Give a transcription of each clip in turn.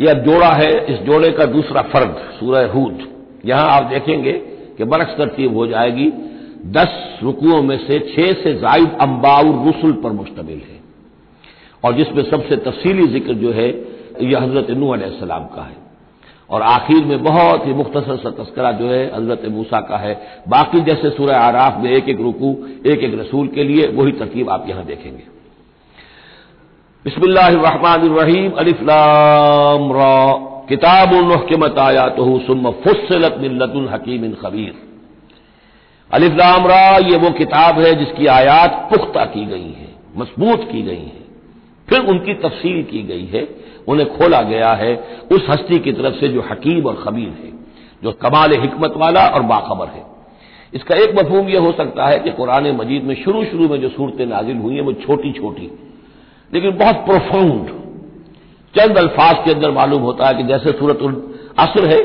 यह जोड़ा है, इस जोड़े का दूसरा फर्द, सूरह हूद। यहाँ आप देखेंगे कि बरक्स तरतीब हो जाएगी। दस रुकुओं में से छह से जायद अम्बाउर रसुल पर मुश्तमिल है। और जिसमें सबसे तफसीली ज़िक्र जो है, यह हज़रत नू सलाम का है। और आखिर में बहुत ही मुख्तसर सा तस्करा जो है, हज़रत मूसा का है। बाकी जैसे सूरह आराफ में एक एक रुकू, एक एक रसूल के लिए, वही तरतीब आप यहाँ देखेंगे। बिस्मिल्लाहिर्रहमानिर्रहीम। अलिफ्लाम किताब उन्हकमत आयात सुम फुसलत मिल्लतुल हकीम खबीर। अलिफ्लाम रा, ये वो किताब है जिसकी आयात पुख्ता की गई है, मज़बूत की गई है, फिर उनकी तफसील की गई है, उन्हें खोला गया है उस हस्ती की तरफ़ से जो हकीम और खबीर है, जो कमाल हिकमत वाला और बाखबर है। इसका एक मफहूम यह हो सकता है कि कुरान मजीद में शुरू शुरू में जो सूरतें नाजिल हुई हैं, वो छोटी छोटी लेकिन बहुत प्रोफाउंड चंद अल्फाज के अंदर मालूम होता है कि जैसे सूरत असर है,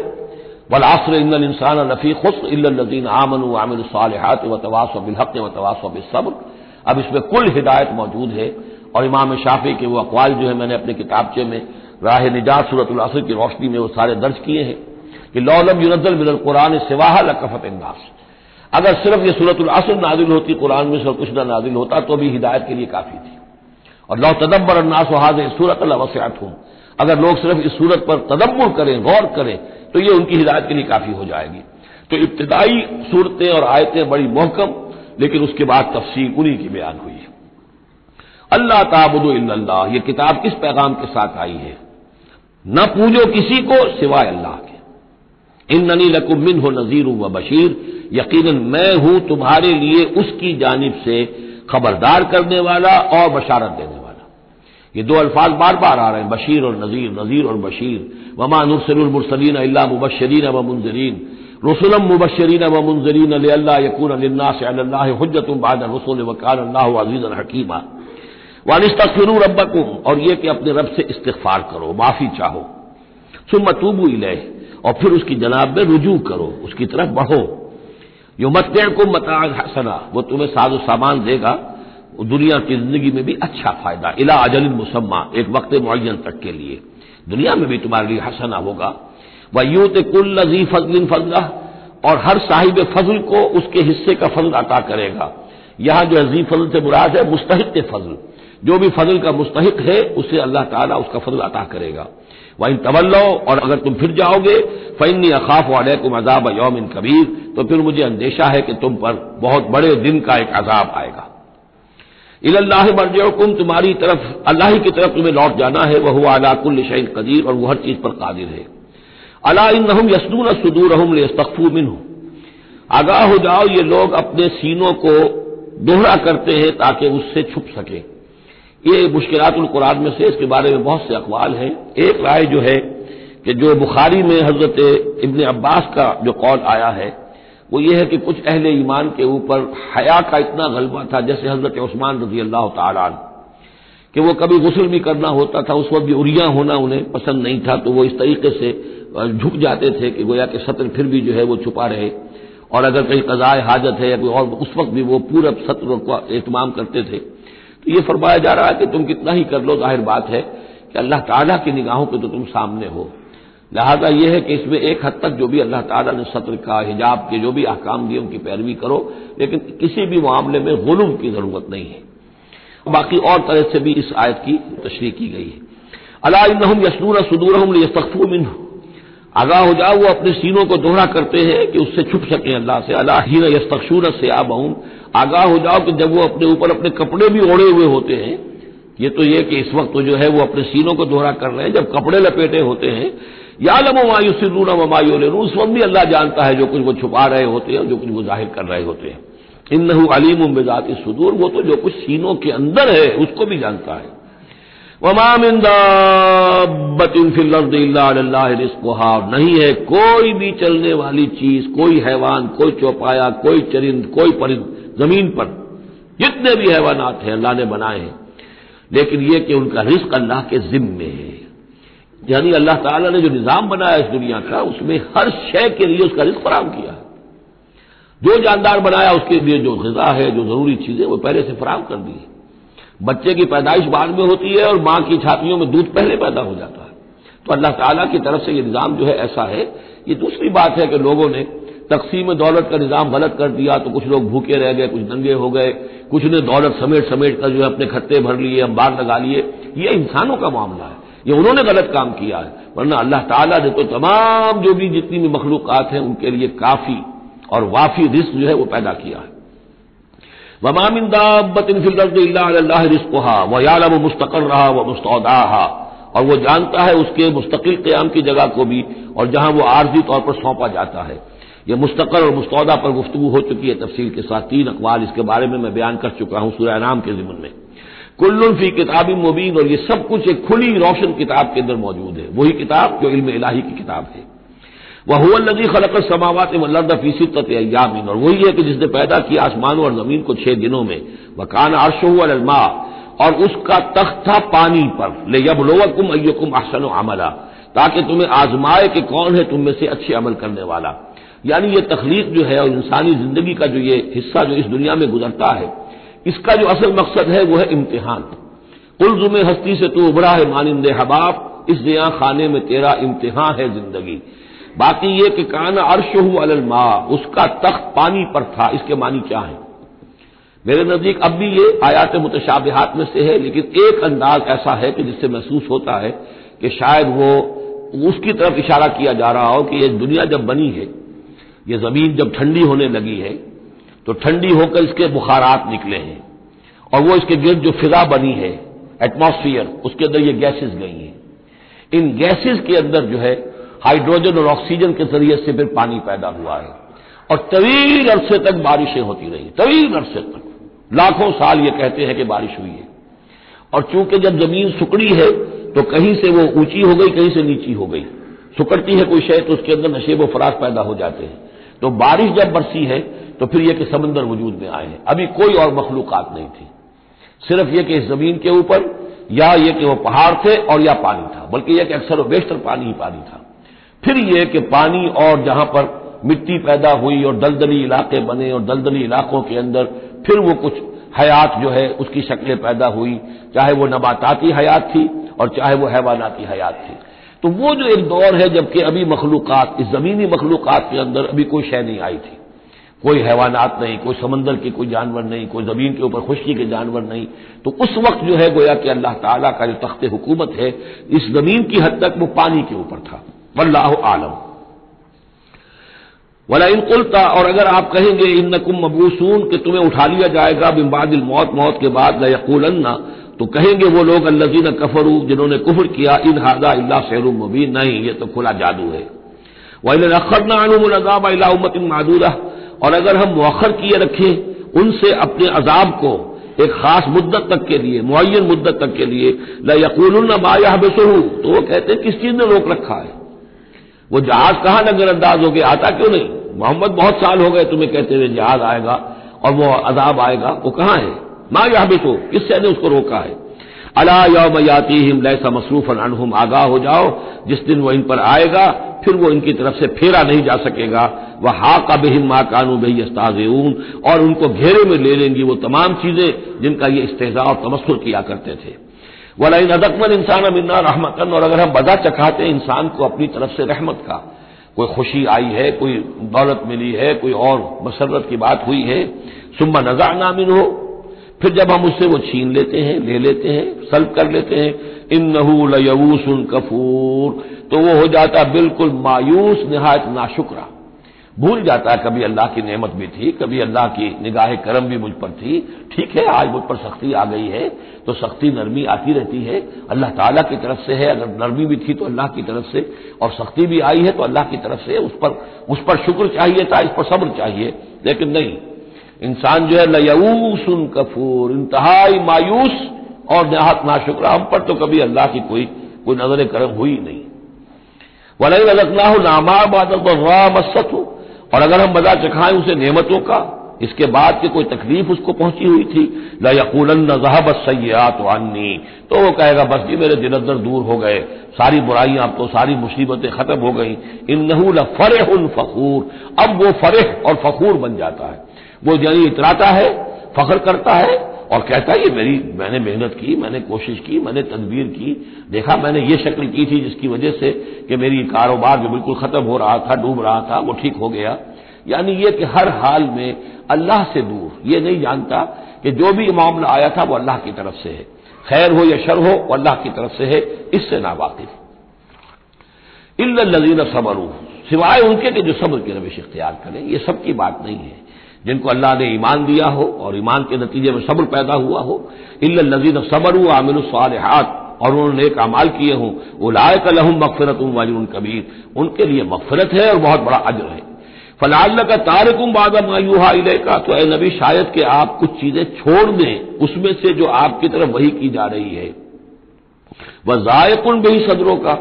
वल असर इन इंसान नफी खुश इल्लजीन आमन आमिल सालहात व तवास बिलहक व तवास बिसब्र। अब इसमें कुल हिदायत मौजूद है और इमाम शाफी के वो अकवाल जो है, मैंने अपने किताबचे में राह निजात सूरत असर की रोशनी में वो सारे दर्ज किए हैं कि लौलम यूनजल मिनल कुरान सिवाह लकफत इंदास अगर सिर्फ़ ये सूरत असर नाजिल होती, कुरान में से कुछ ना नाजिल होता तो भी हिदायत के लिए काफ़ी थी। और लौ तदब्बर अन्नास वहाज सूरत वसियात हूँ अगर लोग सिर्फ़ इस सूरत पर तदब्बर करें, गौर करें तो ये उनकी हिदायत के लिए काफ़ी हो जाएगी। तो इब्तदाई सूरतें और आयतें बड़ी मोहकम, लेकिन उसके बाद तफसील उन्हीं की बयान हुई है। अल्लाह ताबुदल्ला ये किताब किस पैगाम के साथ आई है? न पूजो किसी को सिवाय अल्लाह के। इन ननी लकुमिन हो नजीर व बशीर यकीन मैं हूँ तुम्हारे लिए उसकी जानब से खबरदार करने वाला और बशारत देने वाला ये दो अल्फाज बार बार आ रहे हैं, बशीर और नजीर नजीर और बशीर। वमा नुरसलमरसलिन अल्लाह मुबशरीन व मुंजरीन रसुलम मुबशरीन व मुंजरीन अल्लाह यकून बाद रसुल अल्लाह अज़ीज़ हकीमा। वानिस्तफिरू रब्बकुम। और यह कि अपने रब से इस्तफार करो, माफ़ी चाहो। सुम तूबू और फिर उसकी जनाब में रुजू करो, उसकी तरफ़ बढ़ो। यो मत को मता हसना। वो तुम्हें साजो सामान देगा। दुनिया की ज़िंदगी में भी अच्छा फ़ायदा, इला अजल मुसम्मा, एक वक्त मुन तक के लिए। दुनिया में भी तुम्हारे लिए हसना होगा। वह यूत कुल नजी फजलिन फजला, और हर साहिब फजल को उसके हिस्से का फजल अता करेगा। यहाँ जो अजीब फजल से मुराद है मुस्तक फजल। जो भी फजल का मुस्तक है, उसे अल्लाह ताला उसका फजल अता करेगा। वहीं तवल्लो, और अगर तुम फिर जाओगे फ़ैनी अखाफ वालकुम अजाब यौमिन कबीर तो फिर मुझे अंदेशा है कि तुम पर बहुत बड़े दिन का एक अजाब आएगा। इल्लाह मरजुम तुम्हारी तरफ़, अल्लाह की तरफ़ तुम्हें लौट जाना है, वह अलाकुल शैन कदीर, और वह हर चीज़ पर कादिर है। अला इन यसनून सदूर तकफू मिन आगाह हो जाओ, ये लोग अपने सीनों को दोहरा करते हैं ताकि उससे छुप सके। ये मुश्किलातुल कुरान में से इसके बारे में बहुत से अकवाल हैं। एक राय जो है कि जो बुखारी में हज़रत इबन अब्बास का जो कौल आया है वो ये है कि कुछ अहले ईमान के ऊपर हया का इतना गलबा था, जैसे हज़रत उस्मान रज़ी अल्लाह तारान कि वो कभी गुसल भी करना होता था, उस वक्त भी उरिया होना उन्हें पसंद नहीं था तो वो इस तरीके से झुक जाते थे कि गोया के सत्र फिर भी जो है वो छुपा रहे। और अगर कहीं कजाए हाजत है या और, उस वक्त भी वो पूरा सत्र का एहतमाम करते थे। तो ये फरमाया जा रहा है कि तुम कितना ही कर लो, ज़ाहिर बात है कि अल्लाह ताला की निगाहों के तो तुम सामने हो। लिहाजा यह है कि इसमें एक हद तक जो भी अल्लाह ताला ने सत्र का, हिजाब के जो भी अहकाम दिए, उनकी पैरवी करो, लेकिन किसी भी मामले में गुलूम की ज़रूरत नहीं है। बाकी और तरह से भी इस आयत की तशरी की गई है। अला इन यसनूर सदूर यस्तफ़ू मिन आगाह हो जाओ, वो अपने सीनों को दोहरा करते हैं कि उससे छुप सके अल्लाह से। अल्लाह ही यस्तूर से आबाउन आगाह हो जाओ कि जब वो अपने ऊपर अपने कपड़े भी ओढ़े हुए होते हैं, ये तो ये कि इस वक्त तो जो है वो अपने सीनों को दोहरा कर रहे हैं, जब कपड़े लपेटे होते हैं या लमो मायूसिरून मायू ले उस वक्त भी अल्लाह जानता है जो कुछ वो छुपा रहे होते हैं जो कुछ वो ज़ाहिर कर रहे होते हैं। इन नहू अलीम बेजात सुदूर। वो तो जो कुछ सीनों के अंदर है, उसको भी जानता है। वमामिंदाबतिनफिल्ला नहीं है कोई भी चलने वाली चीज़, कोई हैवान, कोई चौपाया, कोई चरिंद, कोई परिंद, ज़मीन पर। जितने भी हैवानात हैं, अल्लाह ने बनाए हैं। लेकिन यह कि उनका रिस्क अल्लाह के जिम्मे है। यानी अल्लाह ताला ने जो निज़ाम बनाया इस दुनिया का, उसमें हर शय के लिए उसका रिस्क फराम किया है। जो जानदार बनाया, उसके लिए जो गजा है, जो ज़रूरी चीज़ें, वो पहले से फराम कर दी है। बच्चे की पैदाइश बाद में होती है और माँ की छातियों में दूध पहले पैदा हो जाता है। तो अल्लाह ताला की तरफ़ से ये निज़ाम जो है ऐसा है। ये दूसरी बात है कि लोगों ने तकसीम दौलत का निज़ाम गलत कर दिया तो कुछ लोग भूखे रह गए, कुछ दंगे हो गए, कुछ ने दौलत समेट समेट कर जो है अपने खत्ते भर लिए, अंबार लगा लिए। ये इंसानों का मामला है। ये उन्होंने गलत काम किया है। वरना अल्लाह ताला ने तो तमाम जो भी जितनी भी मखलूकत हैं, उनके लिए काफ़ी और वाफी रिस्क जो है वो पैदा किया है। वमामिंदाबतिन रिस्कोहा, व यालम मुस्तकर रहा व मुस्तौदा और वो जानता है उसके मुस्तकिल क्याम की जगह को भी, और जहाँ वो आर्जी तौर पर सौंपा जाता है। यह मुस्तकर और मुस्तौदा पर गुफ्तु हो चुकी है तफसील के साथ। तीन अकवाल इसके बारे में मैं बयान कर चुका हूँ सूर्य नाम के जिमन में। कुल्लुल फ़ी किताबी मुबीन, और ये सब कुछ एक खुली रोशन किताब के अंदर मौजूद है। वही किताब जो इल्म इलाही की किताब है। वह नदी खलक समावत वल्लद फीसी और वही है कि जिसने पैदा किया आसमानों और ज़मीन को छह दिनों में। वकान अरशमा और उसका तख्त था पानी पर। ले यब लोकुम अयकुम अहसन अमला, ताकि तुम्हें आजमाए कि कौन है तुम में से अच्छे अमल करने वाला। यानी ये तखलीक जो है और इंसानी ज़िंदगी का जो ये हिस्सा जो इस दुनिया में गुजरता है इसका जो असल मकसद है वो है इम्तिहान। उलजुम हस्ती से तू उभरा है मानिंद हबाब, इस दया खाने में तेरा इम्तिहान है ज़िंदगी। बाकी ये कि काना अर्श अलमा उसका तख्त पानी पर था, इसके मानी क्या है? मेरे नज़दीक अब भी ये आयात मुतशाबहात में से है, लेकिन एक अंदाज ऐसा है कि जिससे महसूस होता है कि शायद वो, उसकी तरफ़ इशारा किया जा रहा हो कि ये दुनिया जब बनी है, ये ज़मीन जब ठंडी होने लगी है तो ठंडी होकर इसके बुखारात निकले हैं। और वो इसके गिर्द जो फिजा बनी है एटमॉस्फियर उसके अंदर ये गैसेस गई हैं। इन गैसेस के अंदर जो है हाइड्रोजन और ऑक्सीजन के ज़रिए से फिर पानी पैदा हुआ है। और तवील अरसे तक बारिशें होती रही, तवील अरसे तक। लाखों साल ये कहते हैं कि बारिश हुई है। और चूँकि जब ज़मीन सुकड़ी है तो कहीं से वो ऊँची हो गई, कहीं से नीची हो गई। सुकड़ती है कोई शय तो उसके अंदर नशेब फराज पैदा हो जाते हैं। तो बारिश जब बरसी है तो फिर यह कि समंदर वजूद में आए हैं। अभी कोई और मखलूकत नहीं थी। सिर्फ़ यह कि इस ज़मीन के ऊपर, या ये कि वो पहाड़ थे और या पानी था, बल्कि यह कि अक्सर बेशतर पानी ही पानी था। फिर यह कि पानी और जहाँ पर मिट्टी पैदा हुई और दलदली इलाके बने और दलदली इलाकों के अंदर, फिर वो कुछ हयात जो है, उसकी शक्लें पैदा हुई। चाहे वो नबाताती हयात थी और चाहे वो हैवानाती हयात थी। तो वो जो एक दौर है, जबकि अभी मखलूकत, इस जमीनी मखलूकत के अंदर अभी कोई शय नहीं आई थी। कोई हैवानात नहीं, कोई समंदर के कोई जानवर नहीं, कोई ज़मीन के ऊपर खुशकी के जानवर नहीं। तो उस वक्त जो है गोया कि अल्लाह ताला का जो तख्त हुकूमत है, इस ज़मीन की हद तक वो पानी के ऊपर था। वल्लाह आलम। वला इन कुलता, और अगर आप कहेंगे इन नकुम मबूसून, कि तुम्हें उठा लिया जाएगा बिम्बादिल मौत मौत के बाद लयकूलन्ना तो कहेंगे वो लोग, अल्लाजीन कफरू, जिन्होंने कुफर किया, इन हादा अल्लाह शहर मुबीन, नहीं, ये तो खुला जादू है। वही अखरना अजाब उम्मत मादूदा। और अगर हम मौखर किए रखें, उनसे अपने अजाब को एक खास मुद्दत तक के लिए मुन मुद्दत तक के लिए, ल यकूल माया बेसहू तो वो कहते हैं, किस चीज़ ने रोक रखा है? वो जहाज़ कहाँ नजरअंदाज हो गया आता क्यों नहीं? मोहम्मद बहुत साल हो गए तुम्हें कहते हुए जहाज़ आएगा और वो अजाब आएगा, वो कहाँ है? माँ यह किससे ने उसको रोका है? अला यौम याती हिम लैसा मसरूफन अनहुम, आगाह हो जाओ, जिस दिन वो इन पर आएगा, फिर वो इनकी तरफ़ से फेरा नहीं जा सकेगा। वह हा का बेहिम माँ कानू बही और उनको घेरे में ले लेंगी वो तमाम चीज़ें जिनका ये इस्तेजा और तमस्र किया करते थे। वाला इन अदकमन इंसान अमिना रहमतन, और अगर हम बदा चखाते इंसान को अपनी तरफ़ से रहमत का, कोई खुशी आई है, कोई दौलत मिली है, कोई और मसरत की बात हुई है, सुम्मा नजा नामिन हो फिर जब हम उससे वो छीन लेते हैं, ले लेते हैं सल्व कर लेते हैं इन नहू लयूसन कफूर तो वो हो जाता बिल्कुल मायूस, नहायत नाशुक्रा। भूल जाता है, कभी अल्लाह की नेमत भी थी, कभी अल्लाह की निगाह करम भी मुझ पर थी। ठीक है, आज मुझ पर सख्ती आ गई है तो सख्ती नरमी आती रहती है। अल्लाह ताला की तरफ़ से है, अगर नरमी भी थी तो अल्लाह की तरफ़ से, और सख्ती भी आई है तो अल्लाह की तरफ़ से, उस पर उस पर शुक्र चाहिए था, इस पर सब्र चाहिए। लेकिन नहीं इंसान जो है लयूस उन कफूर, इंतहाई मायूस और नहात नाशुक्र। हम पर तो कभी अल्लाह की कोई कोई नज़र करम हुई नहीं। वलई अलगना नामा बादत हो और अगर हम मज़ा चखाएँ उसे नेमतों का, इसके बाद के कोई तकलीफ़ उसको पहुँची हुई थी, ला यकूलन जहब सयात वानी तो वो कहेगा, बस जी, मेरे दिल अंदर दूर हो गए। सारी बुराइयाँ अब तो सारी मुसीबतें खत्म हो गई। इन नहूल फरेह फखूर। अब वो फरेह और फखूर बन जाता है। वो यानी इतराता है, फख्र करता है और कहता है ये मेरी, मैंने मेहनत की, मैंने कोशिश की, मैंने तदबीर की, देखा मैंने ये शक्ल की थी जिसकी वजह से कि मेरी कारोबार जो बिल्कुल खत्म हो रहा था, डूब रहा था, वो ठीक हो गया। यानी ये कि हर हाल में अल्लाह से दूर, ये नहीं जानता कि जो भी मामला आया था वो अल्लाह की तरफ़ से है। खैर हो या शर हो, वो अल्लाह की तरफ़ से है, इससे ना वाकिफ इल्लजीन सबरू, सिवाय उनके कि जो सब्र की रविश इख्तियार करें, ये सबकी बात नहीं है। जिनको अल्लाह ने ईमान दिया हो और ईमान के नतीजे में सब्र पैदा हुआ हो। इल्लजीन सबरू आमिन सालहात। और उन्होंने एक अमाल किए हों। उलाय का लहम मगफरत वाजुन कबीर। उनके लिए मगफरत है और बहुत बड़ा अजर है। फलाल का तारकुम बादा मायूहा का तो ए नबी, शायद कि आप कुछ चीज़ें छोड़ दें। उसमें से जो आपकी तरफ़ वही की जा रही है। वह जायकुन भी सदरों का।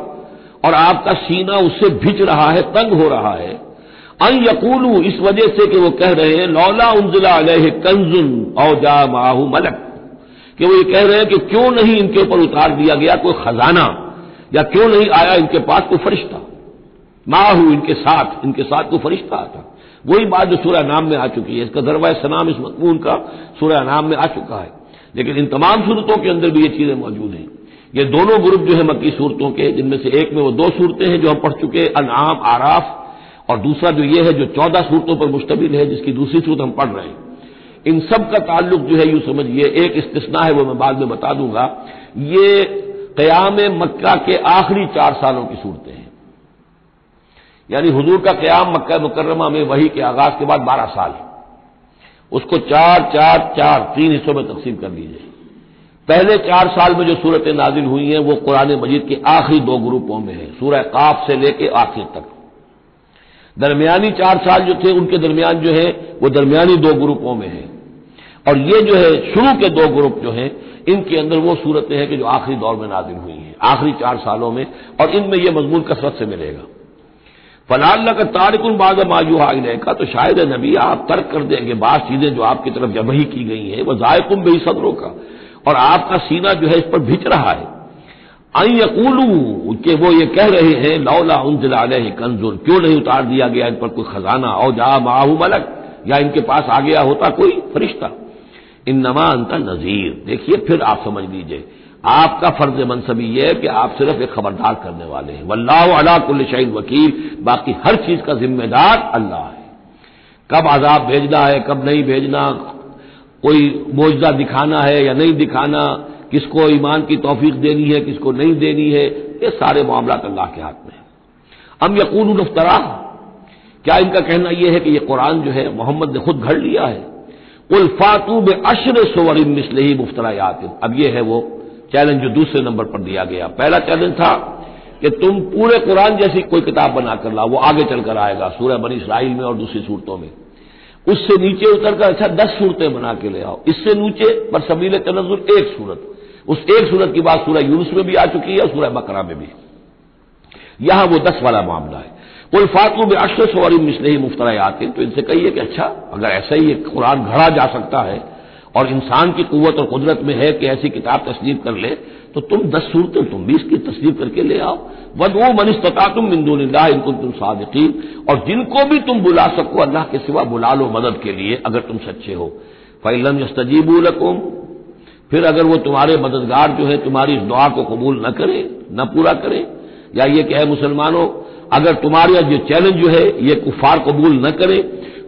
और आपका सीना उससे भिज रहा है, तंग हो रहा है। अन यकूलू, इस वजह से कि वो कह रहे हैं, लौला उनजिला अलह कंजुन औ जा माहू मलक। कि वो ये कह रहे हैं कि क्यों नहीं इनके ऊपर उतार दिया गया कोई खजाना? या क्यों नहीं आया इनके पास कोई फरिश्ता? माहू इनके साथ इनके साथ कोई फरिश्ता आता वही बात जो सूर्य नाम में आ चुकी है, इसका दरवा सनाम इस मकमून का सूर्य नाम में आ चुका है। लेकिन इन तमाम सूरतों के अंदर भी ये चीज़ें मौजूद हैं। ये दोनों ग्रुप जो है मक्की सूरतों के, जिनमें से एक में वो दो सूरतें हैं जो हम पढ़ चुके अनाम आराफ और दूसरा जो ये है, जो चौदह सूरतों पर मुश्तमिल है, जिसकी दूसरी सूरत हम पढ़ रहे हैं। इन सब का ताल्लुक जो है, यूँ समझिए एक इस्तना है, वो मैं बाद में बता दूँगा। ये क्याम मक्का के आखिरी चार सालों की सूरतें हैं। यानी हजूर का क्याम मक्का मुकर्रमा में वही के आगाज़ के बाद बारह साल उसको चार चार चार, तीन हिस्सों में तकसीम कर लीजिए पहले चार साल में जो सूरतें नाजिल हुई हैं, वो कुरान मजीद के आखिरी दो ग्रुपों में है, सूरह काफ से लेकर आखिर तक। दरमियानी चार साल जो थे, उनके दरमियान जो है, वो दरमियानी दो ग्रुपों में है। और ये जो है, शुरू के दो ग्रुप जो हैं, इनके अंदर वो सूरतें हैं कि जो आखिरी दौर में नाजिल हुई हैं, आखिरी चार सालों में, और इनमें यह मजमून कसरत से मिलेगा। फलाल का तारिकुन बाद मायूहा का तो शायद नबी आप तर्क कर देंगे बात चीज़ें जो आपकी तरफ़ जबही की गई हैं वह जायकुम भी सदरों का। और आपका सीना जो है, इस पर भिज रहा है। आई यकूलू, के वो ये कह रहे हैं, लौला उनजिला कंजुल क्यों नहीं उतार दिया गया इन पर कोई खजाना? और जा, माहू मलक, या इनके पास आ गया होता कोई फरिश्ता? इन नमा अंता नजीर। देखिए, फिर आप समझ लीजिए। आपका फ़र्ज़ मनसबी यह है कि आप सिर्फ़ एक खबरदार करने वाले हैं। वल्लाह अला कुल वकील। बाकी हर चीज़ का जिम्मेदार अल्लाह है। कब आजाब भेजना है, कब नहीं भेजना? कोई मोजा दिखाना है या नहीं दिखाना? किसको ईमान की तोफीक देनी है, किसको नहीं देनी है, ये सारे मामला अल्लाह के हाथ में है। हम यकून उफ्तरा क्या इनका कहना यह है कि यह कुरान जो है, मोहम्मद ने खुद घड़ लिया है? उल्फातू में अशर सोवर मिसल ही मुफ्तरायात अब यह है वो चैलेंज जो दूसरे नंबर पर दिया गया। पहला चैलेंज था कि तुम पूरे कुरान जैसी कोई किताब बनाकर लाओ, वो आगे चलकर आएगा सूर्य बनी इसराइल में और दूसरी सूरतों में। उससे नीचे उतरकर अच्छा दस सूरतें बना के ले आओ। इससे नीचे पर सबील तनजुल एक सूरत। उस एक सूरत की बात सूरह यूनुस में भी आ चुकी है और सूरह बकरा में भी यहाँ वो दस वाला मामला है। कोई फातू में अशर सवारी मिसले ही मुफ्तरा आते तो इनसे कहिए कि अच्छा अगर ऐसा ही कुरान घड़ा जा सकता है और इंसान की कुत और कुदरत में है कि ऐसी किताब तस्लीम कर ले तो तुम दस सूरतें तुम भी इसकी तस्लीम करके ले आओ। वद वो मनिस्तता तुम मिंदुल्ला इनको तुम सादकीन। और जिनको भी तुम बुला सको, अल्लाह के सिवा बुला लो मदद के लिए, अगर तुम सच्चे हो। फ़ैलम यस्तजीबुलकुम फिर अगर वो तुम्हारे मददगार जो है तुम्हारी इस दुआ को कबूल न करे, न पूरा करे, या ये कि है मुसलमानों, अगर तुम्हारे जो चैलेंज जो है, ये कुफार कबूल न करे,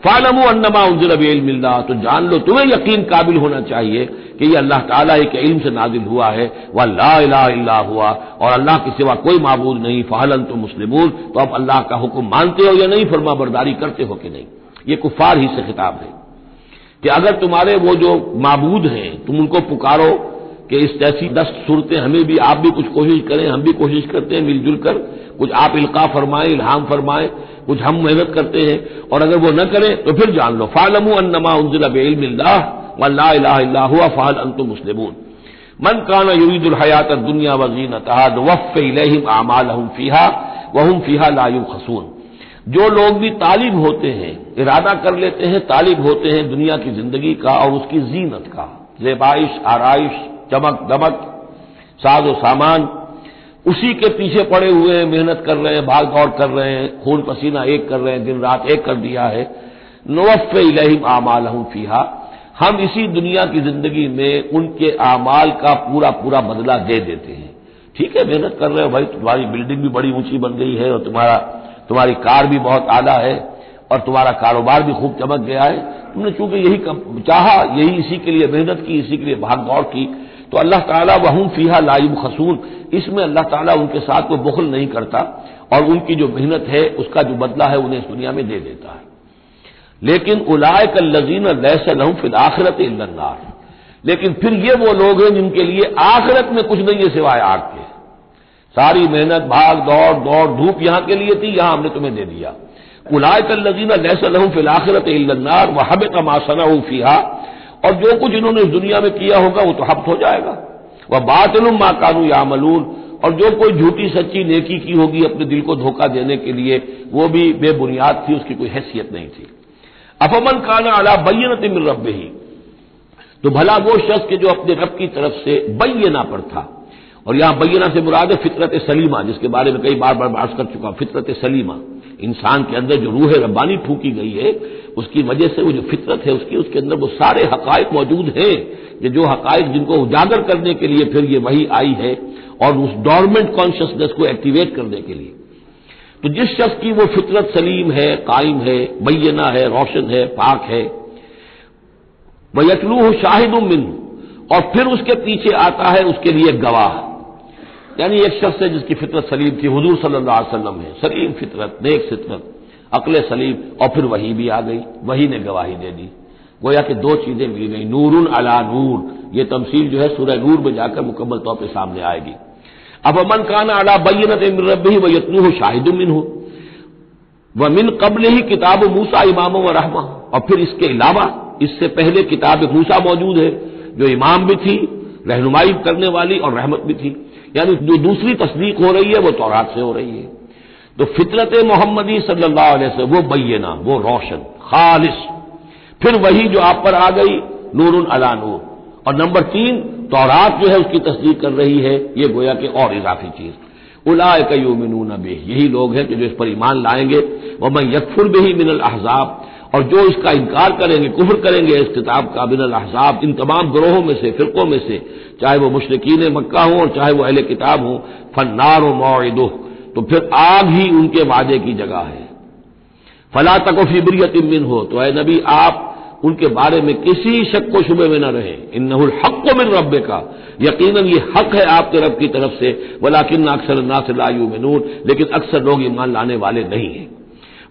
फालमू अन्नमा उजरबेल मिलना तो जान लो, तुम्हें यकीन काबिल होना चाहिए कि ये अल्लाह ताला एक इल्म से नाजिल हुआ है, वह ला हुआ, और अल्लाह के सिवा कोई मबूद नहीं फ़हलन तो मुस्लिमून तो अब अल्लाह का हुक्म मानते हो या नहीं, फरमा बरदारी करते हो कि नहीं। ये कुफार ही से खिताब है। कि अगर तुम्हारे वो जो मबूद हैं, तुम उनको पुकारो कि इस जैसी दस सूरतें हमें भी, आप भी कुछ कोशिश करें, हम भी कोशिश करते हैं मिलजुल कर, कुछ आप इल्का फरमाएँ, इल्हाम फरमाएँ, कुछ हम मेहनत करते हैं, और अगर वो न करें तो फिर जान लो, फालमू अन्नमा उनजिला बेलमिल्ला वल्ला फ़ाल अंतु मुस्लिमून। मन काना युरीदुल हयात दुनिया वजीन तहाद वफ़ इलहिम आमाल फ़ीहा वहम फ़ीहा लायु खसून जो लोग भी तालिब होते हैं, इरादा कर लेते हैं, तालिब होते हैं दुनिया की ज़िंदगी का और उसकी जीनत का। जेबाइश आरइश, चमक, दमक, साज सामान, उसी के पीछे पड़े हुए हैं, मेहनत कर रहे हैं, भाग दौड़ कर रहे हैं, खून पसीना एक कर रहे हैं, दिन रात एक कर दिया है। नवफ़ इलहिम आमाल फीहा। हम इसी दुनिया की ज़िंदगी में उनके आमाल का पूरा पूरा बदला दे देते हैं। ठीक है, मेहनत कर रहे हो, भाई, तुम्हारी बिल्डिंग भी बड़ी ऊँची बन गई है और तुम्हारा तुम्हारी कार भी बहुत आला है और तुम्हारा कारोबार भी खूब चमक गया है। तुमने चूँकि यही चाहा, यही इसी के लिए मेहनत की, इसी के लिए भाग दौड़ की तो अल्लाह ताला वहूं फीहा लाइब खसून इसमें अल्लाह ताला उनके साथ कोई बुखल नहीं करता और उनकी जो मेहनत है, उसका जो बदला है, उन्हें इस दुनिया में दे देता है। लेकिन उलाय का लजीन लैसे लहू फिर आखिरत इन्नार लेकिन फिर ये वो लोग हैं जिनके लिए आखिरत में कुछ नहीं है सिवाय आग के। सारी मेहनत, भाग, दौड़ दौड़, धूप यहाँ के लिए थी, यहाँ हमने तुम्हें दे दिया। उलाय का लजीन लैसे लहू फिर आखिरत इन्नार वह हब का मासना फीहा। और जो कुछ इन्होंने इस दुनिया में किया होगा, वो तो हफ्त हो जाएगा। वह बातिलुम माकानू या मलून और जो कोई झूठी, सच्ची नेकी की होगी अपने दिल को धोखा देने के लिए, वो भी बेबुनियाद थी, उसकी कोई हैसियत नहीं थी। अफमन काना अला बैनत मिल रब ही तो भला वो शख्स के जो अपने रब की तरफ़ से बैना पर था। और यहाँ बैना से मुराद है फितरत सलीमा, जिसके बारे में कई बार बार बात कर चुका फितरत सलीमा। इंसान के अंदर जो रूह रब्बानी फूकी गई है, उसकी वजह से वो जो फितरत है, उसकी, उसके अंदर वो सारे हकायक मौजूद हैं कि जो हकायक जिनको उजागर करने के लिए फिर ये वही आई है और उस डॉर्मेंट कॉन्शियसनेस को एक्टिवेट करने के लिए। तो जिस शख्स की वो फितरत सलीम है, कायम है, बैना है, रोशन है, पाक है वह यतलू हो शाहिद मिन, और फिर उसके पीछे आता है उसके लिए गवाह। यानी एक शख्स है जिसकी फितरत सलीम थी, हजूर सल्लल्लाहु अलैहि है। सलीम फितरत, नेक फितरत। अकल सलीम, और फिर वही भी आ गई, वही ने गवाही दे दी। गोया कि दो चीज़ें मिल गई नूर अला नूर। ये तमसील जो है सूर्य नूर में जाकर मुकम्मल तौर पर सामने आएगी। अब अमन काना अला बैनत रबी व यतनू शाहिदुमिन हो व मिन कबल ही किताब मूसा इमाम व रहमा और फिर इसके अलावा, इससे पहले किताब मूसा मौजूद है, जो इमाम भी थी, रहनुमाई करने वाली और रहमत भी थी। यानी जो दूसरी तस्दीक हो रही है, वो तौरात से हो रही है। तो फितरत मोहम्मदी सल्लल्लाहु अलैहि वसल्लम, वो बैना वो रोशन, खालिश। फिर वही जो आप पर आ गई नूर अला नूर। और नंबर तीन, तौरात जो है, उसकी तस्दीक कर रही है, ये गोया कि और इजाफी चीज़। उलाय का यूमिनून बे यही लोग हैं कि जो इस पर ईमान लाएँगे। वह मैं यकफुर ही मिनल अहजाब और जो इसका इनकार करेंगे, कुफर करेंगे, इस किताब का मिनल अहजाब इन तमाम ग्रोहों में से, फिरकों में से, चाहे वो मुशरकिन मक्का हो और चाहे वो अहल किताब हो, फन्नार मोदो तो फिर आग ही उनके वादे की जगह है। फला तक फिब्रियत मिन हो तो अः नबी, आप उनके बारे में किसी शक को शुबे में न रहे। इन नहुल हक को मिल रब का यकीनन ये हक है आपके रब की तरफ़ से। वलाकिन अक्सर नासिर लायू में नूर लेकिन अक्सर लोग ईमान लाने वाले नहीं हैं। वह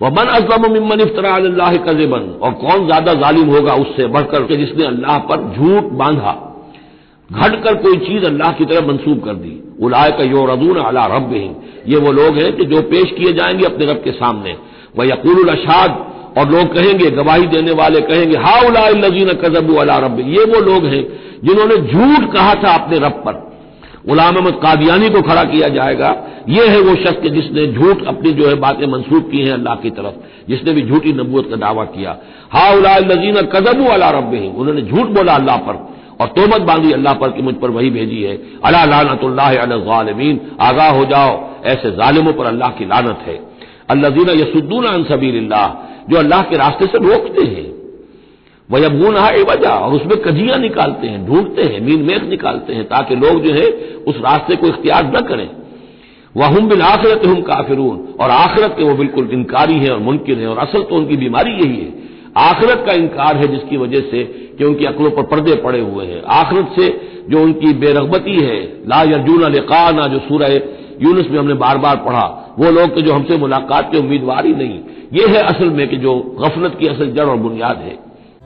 मन अजलम मिमन इफ्तरा अल्लाह कजेबन। और कौन ज़्यादा जालिम होगा उससे बढ़कर के जिसने अल्लाह पर झूठ बांधा। घट कर कोई चीज़ अल्लाह की तरफ़ मंसूब कर दी। उलाय का यो रदून अला रब ये वो लोग हैं कि जो पेश किए जाएँगे अपने रब के सामने। वह यकूल अशाद, और लोग कहेंगे, गवाही देने वाले कहेंगे हा उलाजीन कजबू अला रब ये वो लोग हैं जिन्होंने झूठ कहा था अपने रब पर। गुलाम अहमद कादियानी को खड़ा किया जाएगा। यह है वो शख्स जिसने झूठ अपनी जो है बातें मंसूब की हैं अल्लाह की तरफ़, जिसने भी झूठी नबूत का दावा किया। हा उलाजीन कजबू अला रब उन्होंने झूठ बोला अल्लाह पर, और तोमत बांधी अल्लाह पर कि मुझ पर वही भेजी है। अला लानतुल्लामीन आगाह हो जाओ, ऐसे जालिमों पर अल्लाह की लानत है। अल्लाजीना यसुद्दून अनसबील्ला जो अल्लाह के रास्ते से रोकते हैं। वह अबून है वजह और उसमें कजियाँ निकालते हैं, ढूंढते हैं मीन मेख निकालते हैं, ताकि लोग जो है उस रास्ते को इख्तियार न करें। वह हम बिल आखिरत हम काफिरून, और आखिरत के वो बिल्कुल इनकारी हैं और मुमकिन है, और असल तो उनकी बीमारी यही है। आखिरत का इनकार है जिसकी वजह से कि उनकी अकलों पर पर्दे पड़े हुए हैं। आखिरत से जो उनकी बेरगबती है, ला यर्जून लिकाना, जो सूरह यूनुस में हमने बार बार पढ़ा, वो लोग के जो हमसे मुलाकात के उम्मीदवार ही नहीं। ये है असल में कि जो गफलत की असल जड़ और बुनियाद है।